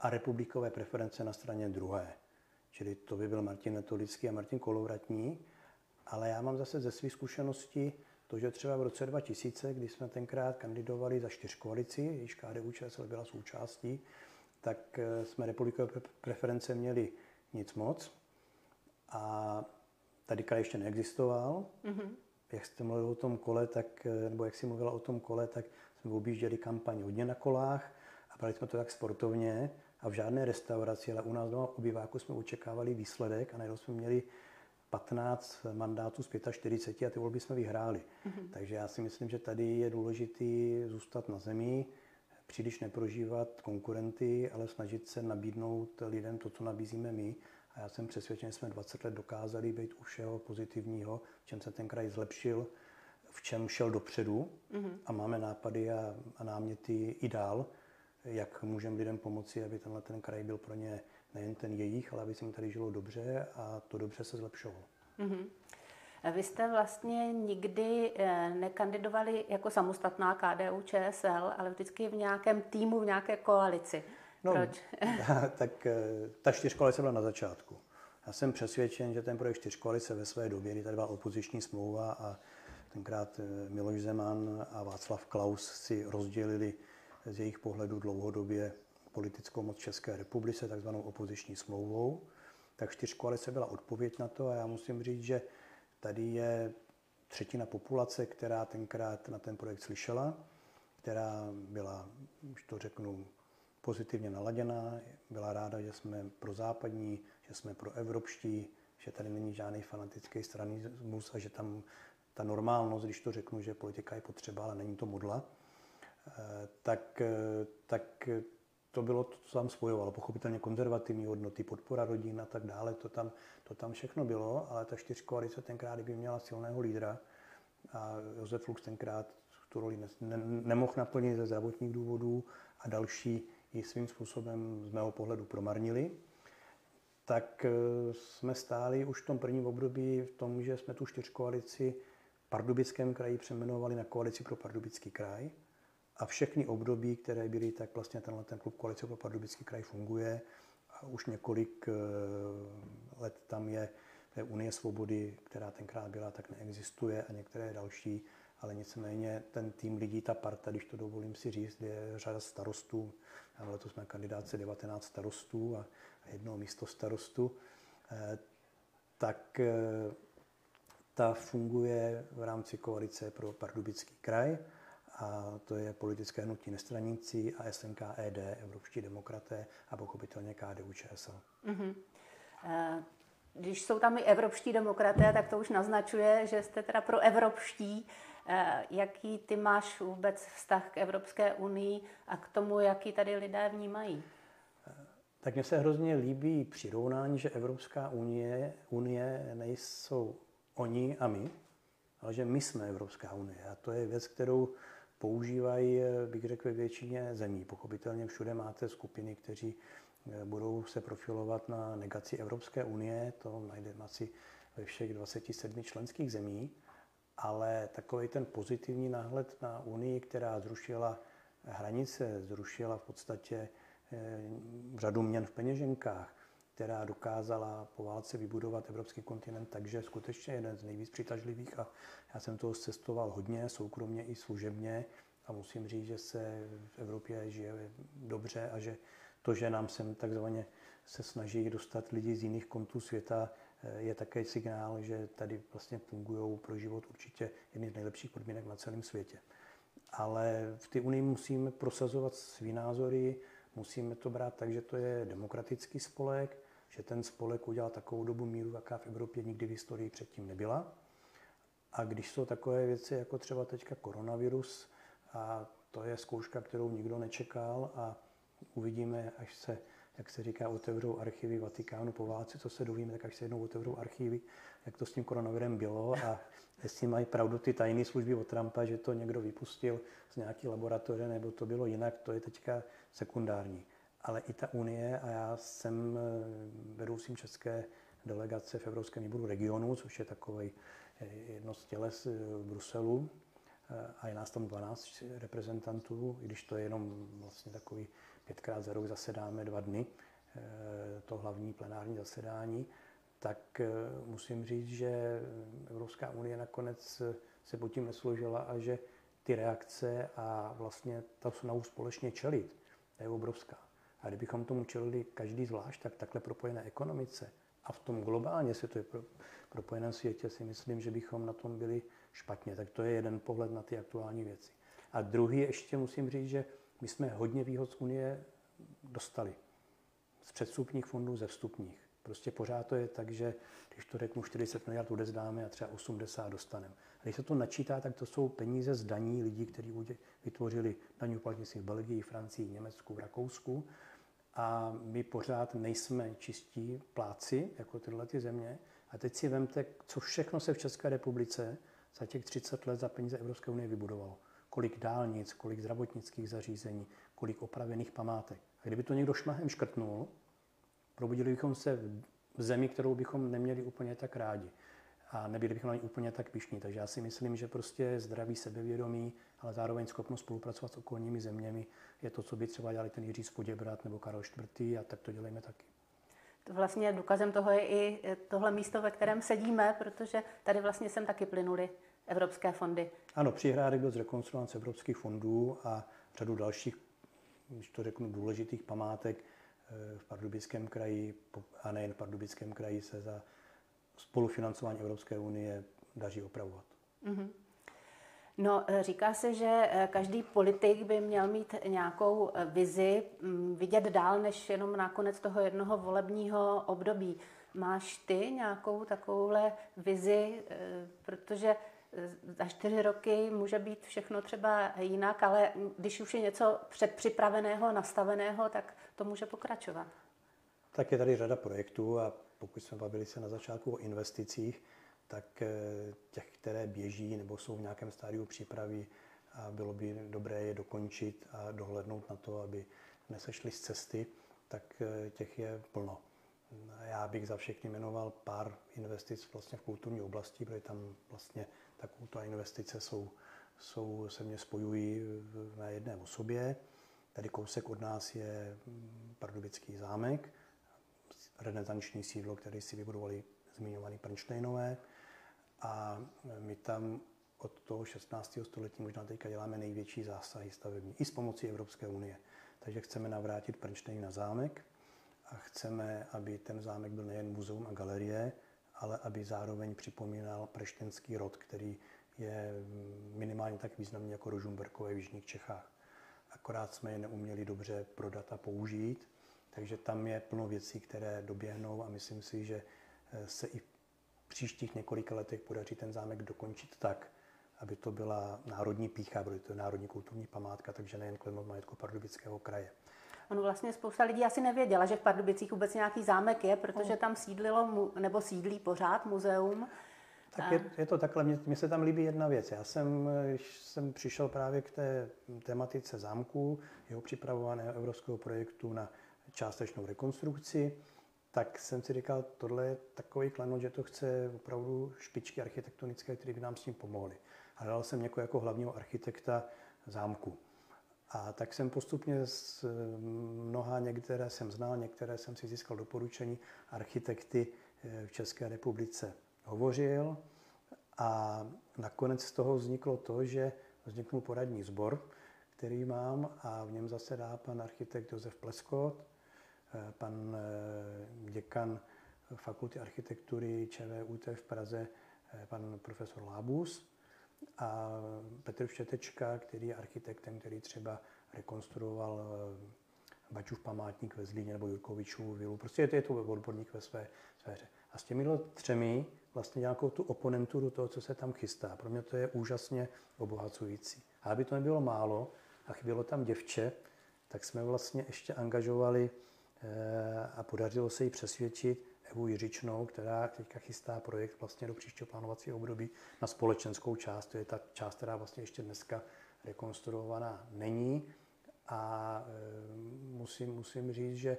a republikové preference na straně druhé. Čili to by byl Martin Netolický a Martin Kolovratní. Ale já mám zase ze svých zkušeností to, že třeba v roce 2000, kdy jsme tenkrát kandidovali za čtyřkoalici, jejíž KDU ČSL byla součástí, tak eh, jsme republikové preference měli nic moc. A tady kraj ještě neexistoval. Mm-hmm jak jste mluvil o tom kole, tak, eh, nebo jak jsi mluvila o tom kole, tak jsme objížděli kampaň hodně na kolách a brali jsme to tak sportovně a v žádné restauraci, ale u nás doma u biváku jsme očekávali výsledek a najednou jsme měli 15 mandátů z 45 a ty volby jsme vyhráli. Mm-hmm. Takže já si myslím, že tady je důležitý zůstat na zemi, příliš neprožívat konkurenty, ale snažit se nabídnout lidem to, co nabízíme my. A já jsem přesvědčen, že jsme 20 let dokázali být u všeho pozitivního, v čem se ten kraj zlepšil, v čem šel dopředu mm-hmm. a máme nápady a, a náměty i dál, jak můžeme lidem pomoci, aby tenhle ten kraj byl pro ně nejen ten jejich, ale aby se jim tady žilo dobře a to dobře se zlepšovalo. Mm-hmm. Vy jste vlastně nikdy eh, nekandidovali jako samostatná KDU ČSL, ale vždycky v nějakém týmu, v nějaké koalici. No, Proč? tak eh, ta čtyřkoalice byla na začátku. Já jsem přesvědčen, že ten projekt čtyřkoalice ve své době, kdy tady byla opoziční smlouva a tenkrát eh, Miloš Zeman a Václav Klaus si rozdělili z jejich pohledu dlouhodobě politickou moc České republice, takzvanou opoziční smlouvou, tak čtyřkoalice byla odpověď na to a já musím říct, že tady je třetina populace, která tenkrát na ten projekt slyšela, která byla, už to řeknu, pozitivně naladěná, byla ráda, že jsme pro západní, že jsme pro evropští, že tady není žádný fanatický stranismus a že tam ta normálnost, když to řeknu, že politika je potřeba, ale není to modla, eh, tak, eh, tak to bylo to, co tam spojovalo. Pochopitelně konzervativní hodnoty, podpora rodin a tak dále, to tam, to tam všechno bylo, ale ta čtyřkoalice tenkrát by měla silného lídra a Josef Lux tenkrát tu roli ne, ne, nemohl naplnit ze zdravotních důvodů a další ji svým způsobem z mého pohledu promarnili, tak eh, jsme stáli už v tom prvním období v tom, že jsme tu čtyřkoalici v Pardubickém kraji přeměnovali na koalici pro Pardubický kraj a všechny období, které byly, tak vlastně tenhle ten klub koalice pro Pardubický kraj funguje. A už několik eh, let tam je, je Unie svobody, která tenkrát byla, tak neexistuje a některé další, ale nicméně ten tým lidí, ta parta, když to dovolím si říct, je řada starostů, letos jsme kandidáci 19 starostů a jedno místo starostu, eh, tak eh, ta funguje v rámci koalice pro Pardubický kraj a to je politické hnutí nestranící a SNK ED, Evropští demokraté a pochopitelně KDU ČSL. Mm-hmm. Když jsou tam i evropští demokraté, tak to už naznačuje, že jste teda pro evropští. Eh, jaký ty máš vůbec vztah k Evropské unii a k tomu, jaký tady lidé vnímají? Tak mně se hrozně líbí přirovnání, že Evropská unie, unie nejsou oni a my, ale že my jsme Evropská unie. A to je věc, kterou používají, eh, bych řekl, většině zemí. Pochopitelně všude máte skupiny, kteří eh, budou se profilovat na negaci Evropské unie, to najdeme asi ve všech 27 členských zemí, ale takový ten pozitivní náhled na Unii, která zrušila hranice, zrušila v podstatě eh, řadu měn v peněženkách, která dokázala po válce vybudovat evropský kontinent, takže skutečně jeden z nejvíc přitažlivých a já jsem toho cestoval hodně, soukromně i služebně a musím říct, že se v Evropě žije dobře a že to, že nám sem takzvaně se snaží dostat lidi z jiných kontů světa, je také signál, že tady vlastně fungují pro život určitě jedny z nejlepších podmínek na celém světě. Ale v té unii musíme prosazovat svý názory, musíme to brát tak, že to je demokratický spolek, že ten spolek udělal takovou dobu míru, jaká v Evropě nikdy v historii předtím nebyla. A když jsou takové věci, jako třeba teďka koronavirus, a to je zkouška, kterou nikdo nečekal a uvidíme, až se, jak se říká, otevřou archivy Vatikánu po válce, co se dovíme, tak až se jednou otevřou archivy, jak to s tím koronavirem bylo a jestli mají pravdu ty tajné služby od Trumpa, že to někdo vypustil z nějaké laboratoře, nebo to bylo jinak, to je teďka sekundární ale i ta Unie, a já jsem eh, vedoucím české delegace v Evropském výboru regionu, což je takový eh, jedno z těles eh, v Bruselu, a je nás tam 12 reprezentantů, i když to je jenom vlastně takový pětkrát za rok zasedáme dva dny, to hlavní plenární zasedání, tak musím říct, že Evropská unie nakonec se pod tím nesložila a že ty reakce a vlastně ta snahu společně čelit je obrovská. A kdybychom tomu čelili každý zvlášť, tak takhle propojené ekonomice a v tom globálně je pro, propojeném světě si myslím, že bychom na tom byli špatně. Tak to je jeden pohled na ty aktuální věci. A druhý ještě musím říct, že my jsme hodně výhod z Unie dostali. z předstupních fondů, ze vstupních. Prostě pořád to je tak, že když to řeknu 40 miliard odezdáme a třeba 80 dostaneme. A když se to načítá, tak to jsou peníze z daní lidí, kteří vytvořili daní uplatnictví v Belgii, Francii, Německu, Rakousku. A my pořád nejsme čistí pláci, jako tyhle ty země. A teď si vemte, co všechno se v České republice za těch 30 let za peníze Evropské unie vybudovalo. Kolik dálnic, kolik zdravotnických zařízení, kolik opravených památek. A kdyby to někdo šmahem škrtnul, probudili bychom se v zemi, kterou bychom neměli úplně tak rádi. A nebyli bychom ani úplně tak pišní. Takže já si myslím, že prostě zdraví sebevědomí, ale zároveň schopnost spolupracovat s okolními zeměmi je to, co by třeba dělali ten Jiří Spoděbrat nebo Karel IV. a tak to dělejme taky. To vlastně důkazem toho je i tohle místo, ve kterém sedíme, protože tady vlastně sem taky plynuli evropské fondy. Ano, Přihrádek byl zrekonstruován z evropských fondů a řadu dalších, když to řeknu, důležitých památek eh, v Pardubickém kraji a nejen v Pardubickém kraji se za spolufinancování Evropské unie daří opravovat. Mm-hmm. No, eh, říká se, že eh, každý politik by měl mít nějakou vizi, mm, vidět dál než jenom na konec toho jednoho volebního období. Máš ty nějakou takovouhle vizi, protože za čtyři roky může být všechno třeba jinak, ale když už je něco předpřipraveného, nastaveného, tak to může pokračovat. Tak je tady řada projektů a pokud jsme bavili se na začátku o investicích, tak eh, těch, které běží nebo jsou v nějakém stádiu přípravy bylo by dobré je dokončit a dohlednout na to, aby nesešli z cesty, tak eh, těch je plno. Já bych za všechny jmenoval pár investic vlastně v kulturní oblasti, protože tam vlastně takovéto investice jsou, jsou, se mě spojují na jedné osobě. Tady kousek od nás je mm, Pardubický zámek, renesanční sídlo, které si vybudovali zmiňovaný Prnštejnové. A my tam od toho 16. století možná teďka děláme největší zásahy stavební, i s pomocí Evropské unie. Takže chceme navrátit Prnštejn na zámek a chceme, aby ten zámek byl nejen muzeum a galerie, ale aby zároveň připomínal preštenský rod, který je minimálně tak významný jako Rožumberkové v Jižních Čechách. Akorát jsme je neuměli dobře prodat a použít, takže tam je plno věcí, které doběhnou a myslím si, že eh, se i v příštích několika letech podaří ten zámek dokončit tak, aby to byla národní pícha, protože to je národní kulturní památka, takže nejen klenot majetku Pardubického kraje. Ono vlastně spousta lidí asi nevěděla, že v Pardubicích vůbec nějaký zámek je, protože no. tam sídlilo, nebo sídlí pořád muzeum. Tak je, je to takhle, mně, mně se tam líbí jedna věc. Já jsem, když jsem přišel právě k té tematice zámku, jeho připravovaného evropského projektu na částečnou rekonstrukci, tak jsem si říkal, tohle je takový klenot, že to chce opravdu špičky architektonické, které by nám s tím pomohly. A dal jsem někoho jako hlavního architekta zámku. A tak jsem postupně z mnoha, některé jsem znal, některé jsem si získal doporučení, architekty eh, v České republice hovořil a nakonec z toho vzniklo to, že vzniknul poradní sbor, který mám a v něm zasedá pan architekt Josef Pleskot, pan eh, děkan Fakulty architektury ČVUT v Praze, pan profesor Lábus, a Petr Všetečka, který je architektem, který třeba rekonstruoval eh, Bačův památník ve Zlíně nebo Jurkovičův vilu. Prostě je to, je to odborník ve své sféře. A s těmi třemi vlastně nějakou tu oponenturu toho, co se tam chystá. Pro mě to je úžasně obohacující. A aby to nebylo málo a chybělo tam děvče, tak jsme vlastně ještě angažovali eh, a podařilo se jí přesvědčit, Evu Jiřičnou, která teďka chystá projekt vlastně do příštího plánovacího období na společenskou část. To je ta část, která vlastně ještě dneska rekonstruovaná není. A e, musím, musím říct, že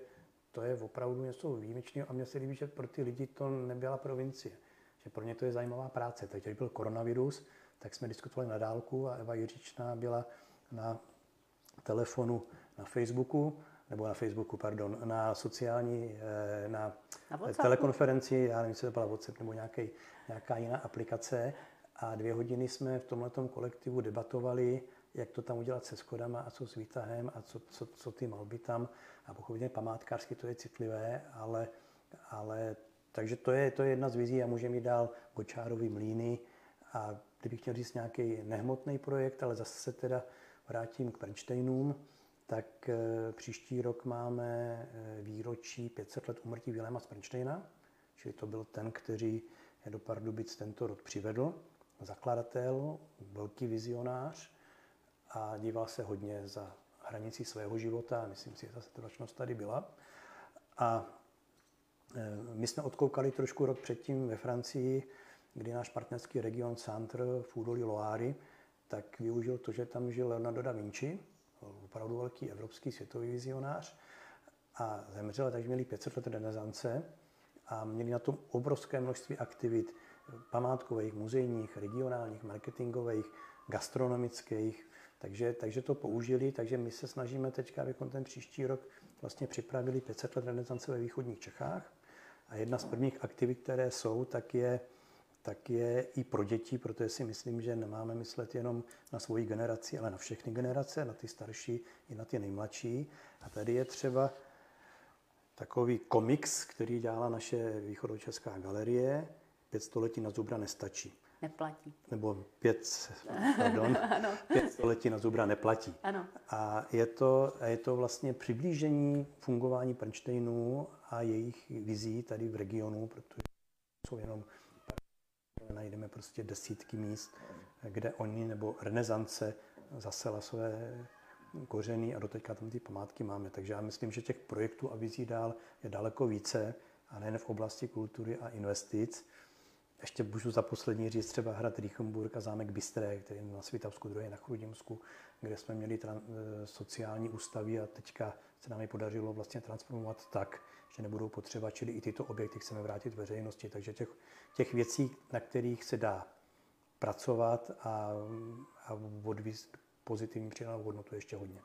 to je opravdu něco výjimečného a mně se líbí, že pro ty lidi to nebyla provincie. Že pro ně to je zajímavá práce. Takže když byl koronavirus, tak jsme diskutovali na dálku a Eva Jiřičná byla na telefonu na Facebooku nebo na Facebooku, pardon, na sociální, eh, na, na telekonferenci, já nevím, jestli to byla WhatsApp nebo nějaký, nějaká jiná aplikace. A dvě hodiny jsme v tomhle kolektivu debatovali, jak to tam udělat se schodama a co s výtahem a co, co, co ty malby tam. A pochopitelně památkářsky to je citlivé, ale, ale takže to je, to je jedna z vizí a můžeme jít dál Gočárový mlíny. A kdybych chtěl říct nějaký nehmotný projekt, ale zase se teda vrátím k Pernštejnům, tak příští rok máme výročí 500 let umrtí Viléma Sprenštejna, čili to byl ten, který je do Pardubic tento rok přivedl, zakladatel, velký vizionář a díval se hodně za hranicí svého života. Myslím si, že ta setrvačnost tady byla. A e, my jsme odkoukali trošku rok předtím ve Francii, kdy náš partnerský region Centre v údolí Loáry, tak využil to, že tam žil Leonardo da Vinci, opravdu velký evropský světový vizionář, a zemřel, takže měli 500 let renesance a měli na tom obrovské množství aktivit památkových, muzejních, regionálních, marketingových, gastronomických, takže, takže to použili, takže my se snažíme teďka, abychom ten příští rok vlastně připravili 500 let renesance ve východních Čechách. A jedna z prvních aktivit, které jsou, tak je, tak je i pro děti, protože si myslím, že nemáme myslet jenom na svoji generaci, ale na všechny generace, na ty starší i na ty nejmladší. A tady je třeba takový komiks, který dělala naše východočeská galerie, Pět století na zubra nestačí neplatí. Nebo pět, pardon, ano. pět století na zubra neplatí. Ano. A je to, je to vlastně přiblížení fungování Pernštejnů a jejich vizí tady v regionu, protože jsou jenom najdeme prostě desítky míst, kde oni nebo renesance zasela své kořeny a doteďka tam ty památky máme. Takže já myslím, že těch projektů a vizí dál je daleko více a nejen v oblasti kultury a investic, ještě můžu za poslední říct třeba hrad Riechenburg a zámek Bystré, který je na Svitavsku, druhý na Chrudimsku, kde jsme měli tran- e, sociální ústavy a teďka se nám je podařilo vlastně transformovat tak, že nebudou potřeba, čili i tyto objekty chceme vrátit veřejnosti. Takže těch, těch věcí, na kterých se dá pracovat a, a odvízt pozitivní přidanou hodnotu ještě hodně.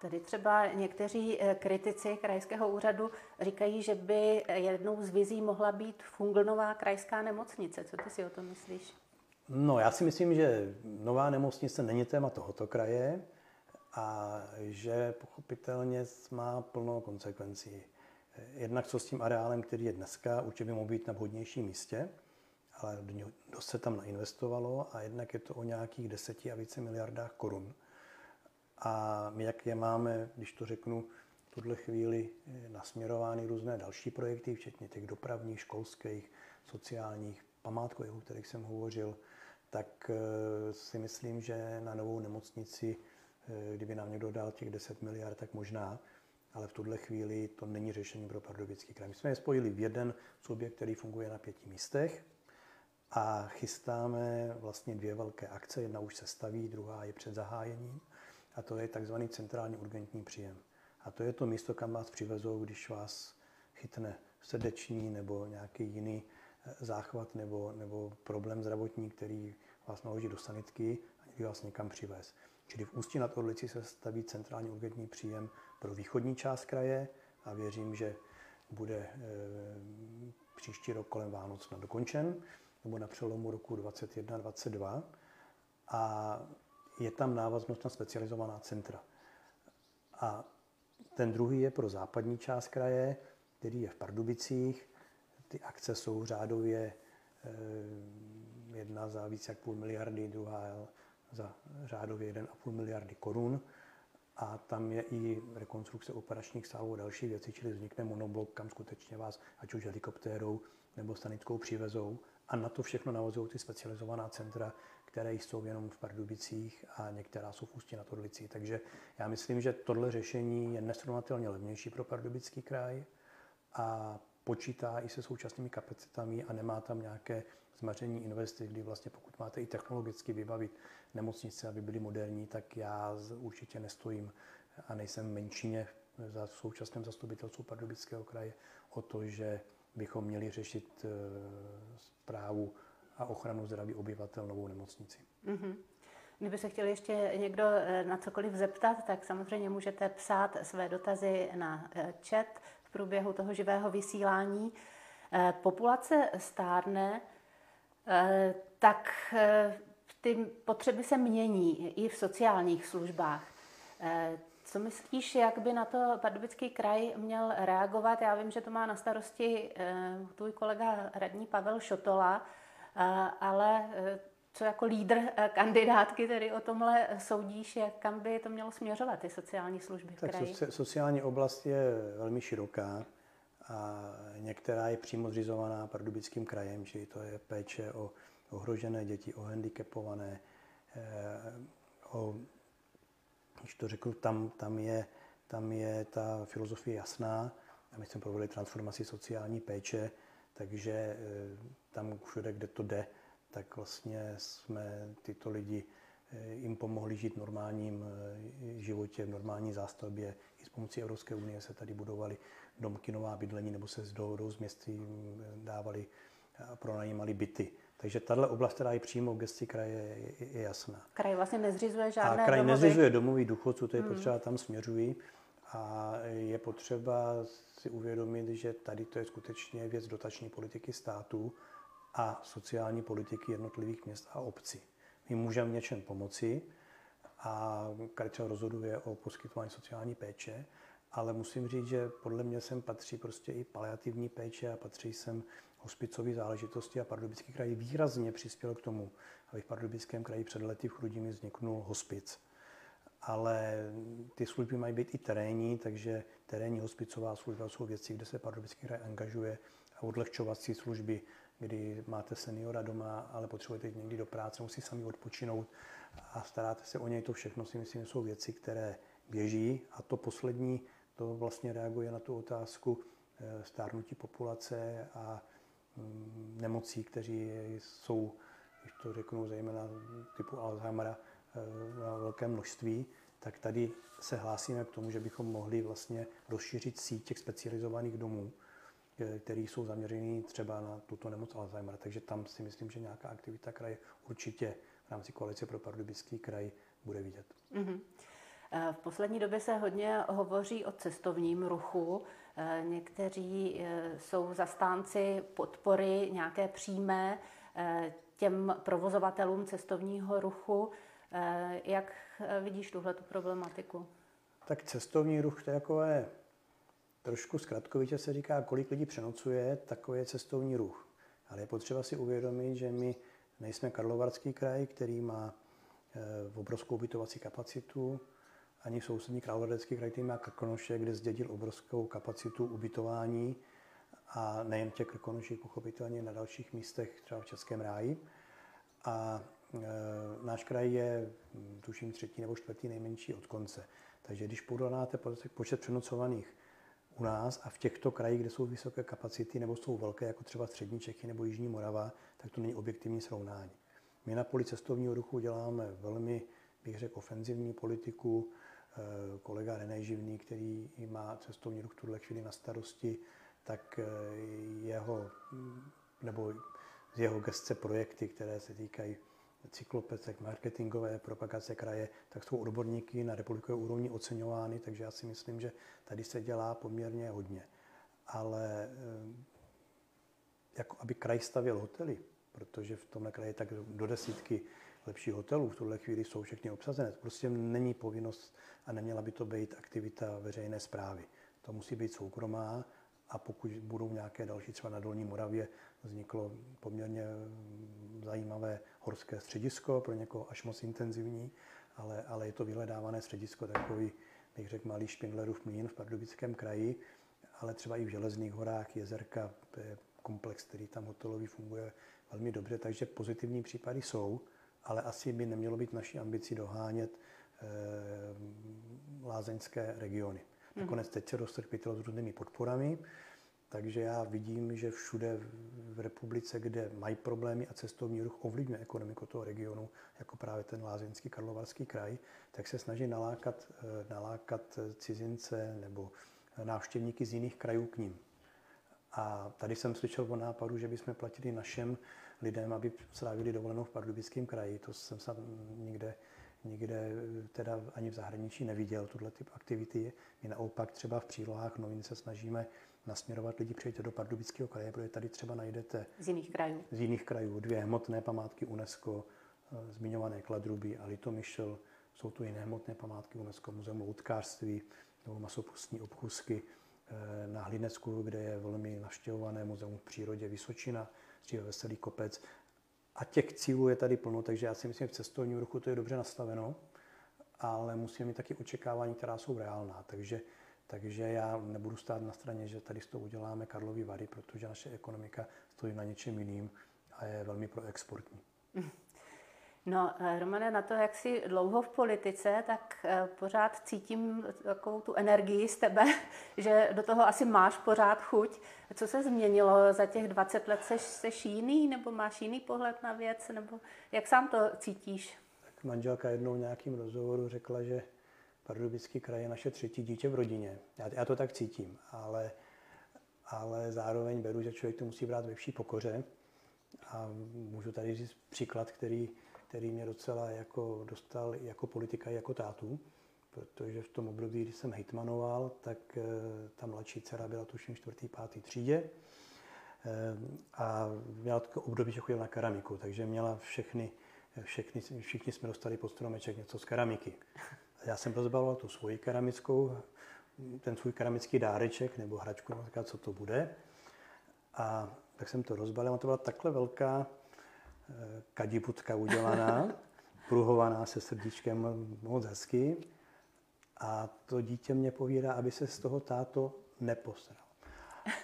Tady třeba někteří eh, kritici krajského úřadu říkají, že by jednou z vizí mohla být funglnová krajská nemocnice. Co ty si o tom myslíš? No, já si myslím, že nová nemocnice není téma tohoto kraje a že pochopitelně má plno konsekvencí. Jednak co s tím areálem, který je dneska, určitě by mohl být na vhodnějším místě, ale dost se tam nainvestovalo a jednak je to o nějakých deseti a více miliardách korun. A my, jak je máme, když to řeknu, v tuhle chvíli eh, nasměrovány různé další projekty, včetně těch dopravních, školských, sociálních, památkových, o kterých jsem hovořil, tak eh, si myslím, že na novou nemocnici, eh, kdyby nám někdo dal těch 10 miliard, tak možná, ale v tuhle chvíli to není řešení pro Pardubický kraj. My jsme je spojili v jeden subjekt, který funguje na pěti místech a chystáme vlastně dvě velké akce. Jedna už se staví, druhá je před zahájením a to je takzvaný centrální urgentní příjem. A to je to místo, kam vás přivezou, když vás chytne srdeční nebo nějaký jiný eh, záchvat nebo, nebo problém zdravotní, který vás naloží do sanitky a vás někam přivez. Čili v Ústí nad Orlicí se staví centrální urgentní příjem pro východní část kraje a věřím, že bude e, příští rok kolem Vánoc dokončen, nebo na přelomu roku 2021-2022. A je tam návaznost na specializovaná centra. A ten druhý je pro západní část kraje, který je v Pardubicích. Ty akce jsou řádově eh, jedna za více jak půl miliardy, druhá za řádově 1,5 miliardy korun. A tam je i rekonstrukce operačních sálů a další věci, čili vznikne monoblok, kam skutečně vás, ať už helikoptérou nebo stanickou přivezou. A na to všechno navazují ty specializovaná centra, které jsou jenom v Pardubicích a některá jsou v Ústí nad Orlicí. Takže já myslím, že tohle řešení je nesrovnatelně levnější pro Pardubický kraj a počítá i se současnými kapacitami a nemá tam nějaké zmaření investic, kdy vlastně pokud máte i technologicky vybavit nemocnice, aby byly moderní, tak já určitě nestojím a nejsem menšině za současném zastupitelstvu Pardubického kraje o to, že bychom měli řešit zprávu eh, a ochranu zdraví obyvatel novou nemocnici. Mm-hmm. Kdyby se chtěl ještě někdo eh, na cokoliv zeptat, tak samozřejmě můžete psát své dotazy na eh, chat v průběhu toho živého vysílání. Populace stárne, tak ty potřeby se mění i v sociálních službách. Co myslíš, jak by na to Pardubický kraj měl reagovat? Já vím, že to má na starosti tvůj kolega radní Pavel Šotola, ale co jako lídr eh, kandidátky tedy o tomhle soudíš, jak kam by to mělo směřovat, ty sociální služby v tak kraji? Tak sociální oblast je velmi široká a některá je přímo zřizovaná Pardubickým krajem, čili to je péče o ohrožené děti, o handicapované, o, když to řeknu, tam, tam, je, tam je ta filozofie jasná a my jsme provedli transformaci sociální péče, takže eh, tam všude, kde to jde, tak vlastně jsme tyto lidi eh, jim pomohli žít v normálním eh, životě, v normální zástavbě. I s pomocí Evropské unie se tady budovaly domky, nová bydlení, nebo se s dohodou z městí mm, dávali pronajímali byty. Takže tahle oblast, která je přímo v gesti kraje, je, jasná. Kraj vlastně nezřizuje žádné A kraj domovy. nezřizuje domovy důchodců, to je hmm. potřeba, tam směřují. A je potřeba si uvědomit, že tady to je skutečně věc dotační politiky státu a sociální politiky jednotlivých měst a obcí. My můžeme něčem pomoci a kraj třeba rozhoduje o poskytování sociální péče, ale musím říct, že podle mě sem patří prostě i paliativní péče a patří sem hospicové záležitosti a Pardubický kraj výrazně přispěl k tomu, aby v Pardubickém kraji před lety v Chrudimi vzniknul hospic. Ale ty služby mají být i terénní, takže terénní hospicová služba jsou věci, kde se Pardubický kraj angažuje a odlehčovací služby, kdy máte seniora doma, ale potřebujete jít někdy do práce, musí sami odpočinout a staráte se o něj. To všechno si myslím, jsou věci, které běží a to poslední, to vlastně reaguje na tu otázku eh, stárnutí populace a Mm, nemocí, které jsou, když to řeknu, zejména typu Alzheimera eh, na velké množství, tak tady se hlásíme k tomu, že bychom mohli vlastně rozšířit síť těch specializovaných domů, eh, které jsou zaměřený třeba na tuto nemoc Alzheimera. Takže tam si myslím, že nějaká aktivita kraje určitě v rámci koalice pro Pardubický kraj bude vidět. Mm-hmm. V poslední době se hodně hovoří o cestovním ruchu. Eh, někteří eh, jsou zastánci podpory nějaké přímé eh, těm provozovatelům cestovního ruchu. Jak vidíš tuhle problematiku? Tak cestovní ruch to je takové, trošku zkratkovitě se říká, kolik lidí přenocuje, takový je cestovní ruch. Ale je potřeba si uvědomit, že my nejsme Karlovarský kraj, který má obrovskou ubytovací kapacitu, ani sousední Královécký kraj, který má Krkonoše, kde zdědil obrovskou kapacitu ubytování a nejen těch Krkonoších, pochopitelně na dalších místech, třeba v Českém ráji. A e, náš kraj je, tuším, třetí nebo čtvrtý nejmenší od konce. Takže když porovnáte počet přenocovaných u nás a v těchto krajích, kde jsou vysoké kapacity nebo jsou velké, jako třeba střední Čechy nebo Jižní Morava, tak to není objektivní srovnání. My na poli cestovního ruchu děláme velmi, bych řekl, ofenzivní politiku, kolega René Živný, který má cestovní ruch tuhle chvíli na starosti, tak eh, jeho, nebo z jeho gestce projekty, které se týkají cyklopecek, marketingové propagace kraje, tak jsou odborníky na republikové úrovni oceňovány, takže já si myslím, že tady se dělá poměrně hodně. Ale eh, jako aby kraj stavěl hotely, protože v tomhle kraji tak do desítky lepších hotelů v tuhle chvíli jsou všechny obsazené. Prostě není povinnost a neměla by to být aktivita veřejné zprávy. To musí být soukromá a pokud budou nějaké další, třeba na Dolní Moravě vzniklo poměrně zajímavé horské středisko, pro někoho až moc intenzivní, ale, ale je to vyhledávané středisko, takový, bych řekl, malý Špindlerův mlín v Pardubickém kraji, ale třeba i v Železných horách, jezerka, to je komplex, který tam hotelový funguje velmi dobře, takže pozitivní případy jsou ale asi by nemělo být naší ambicí dohánět e, lázeňské regiony. Mm. Nakonec teď se roztrpětilo s různými podporami, takže já vidím, že všude v republice, kde mají problémy a cestovní ruch ovlivňuje ekonomiku toho regionu, jako právě ten lázeňský karlovarský kraj, tak se snaží nalákat, eh, nalákat cizince nebo návštěvníky z jiných krajů k ním. A tady jsem slyšel o nápadu, že bychom platili našem lidem, aby strávili dovolenou v Pardubickém kraji. To jsem se nikde, nikde teda ani v zahraničí neviděl, tuhle typ aktivity. My naopak třeba v přílohách novin se snažíme nasměrovat lidi, přijďte do Pardubického kraje, protože tady třeba najdete z jiných krajů, z jiných krajů dvě hmotné památky UNESCO, eh, zmiňované Kladruby a Litomyšl. Jsou tu jiné hmotné památky UNESCO, Muzeum loutkářství nebo masopustní obchůzky eh, na Hlinecku, kde je velmi navštěvované muzeum v přírodě Vysočina, dříve Veselý kopec. a těch cílů je tady plno, takže já si myslím, že v cestovním ruchu to je dobře nastaveno, ale musíme mít taky očekávání, která jsou reálná. Takže, takže já nebudu stát na straně, že tady toho uděláme Karlovy Vary, protože naše ekonomika stojí na něčem jiným a je velmi proexportní. No, eh, Romane, na to, jak jsi dlouho v politice, tak eh, pořád cítím takovou tu energii z tebe, že do toho asi máš pořád chuť. Co se změnilo za těch 20 let? Seš, seš jiný, nebo máš jiný pohled na věc, nebo jak sám to cítíš? Tak manželka jednou v nějakým rozhovoru řekla, že Pardubický kraj je naše třetí dítě v rodině. Já, já to tak cítím, ale, ale zároveň beru, že člověk to musí brát ve vší pokoře. A můžu tady říct příklad, který který mě docela jako dostal jako politika, jako tátu, protože v tom období, kdy jsem hejtmanoval, tak eh, ta mladší dcera byla tuším čtvrtý, pátý třídě eh, a měla to období, že chodila na keramiku, takže měla všechny, všechny, všichni jsme dostali pod stromeček něco z keramiky. Já jsem rozbaloval tu svoji keramickou, ten svůj keramický dáreček nebo hračku, co to bude. A tak jsem to rozbalil, a to byla takhle velká kadibutka udělaná, pruhovaná se srdíčkem moc hezky. A to dítě mě povídá, aby se z toho táto neposral.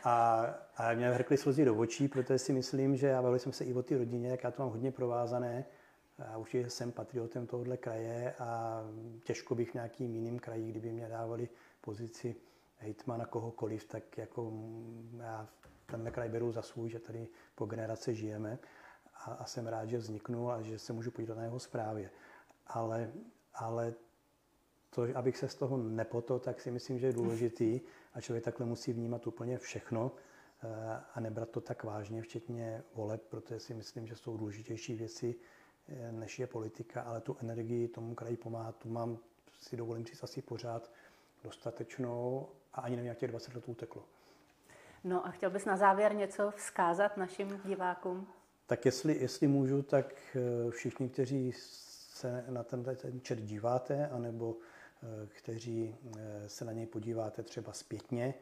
A, a mě vrkly slzy do očí, protože si myslím, že já bavili jsme se i o té rodině, jak já to mám hodně provázané. A určitě jsem patriotem tohohle kraje a těžko bych v nějakým jiným kraji, kdyby mě dávali pozici hejtmana kohokoliv, tak jako já tenhle kraj beru za svůj, že tady po generace žijeme a, a jsem rád, že vzniknul a že se můžu podívat na jeho zprávě. Ale, ale to, abych se z toho nepotol, tak si myslím, že je důležitý a člověk takhle musí vnímat úplně všechno eh, a nebrat to tak vážně, včetně voleb, protože si myslím, že jsou důležitější věci, eh, než je politika, ale tu energii tomu kraji pomáhat, tu mám, si dovolím říct, asi pořád dostatečnou a ani nevím, jak těch 20 let uteklo. No a chtěl bys na závěr něco vzkázat našim divákům? Tak jestli, jestli můžu, tak eh, všichni, kteří se na ten, ten chat díváte, anebo eh, kteří eh, se na něj podíváte třeba zpětně,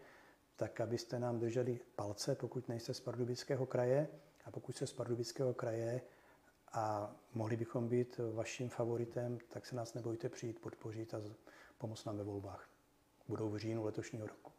tak abyste nám drželi palce, pokud nejste z Pardubického kraje a pokud jste z Pardubického kraje a mohli bychom být vaším favoritem, tak se nás nebojte přijít podpořit a pomoct nám ve volbách. Budou v říjnu letošního roku.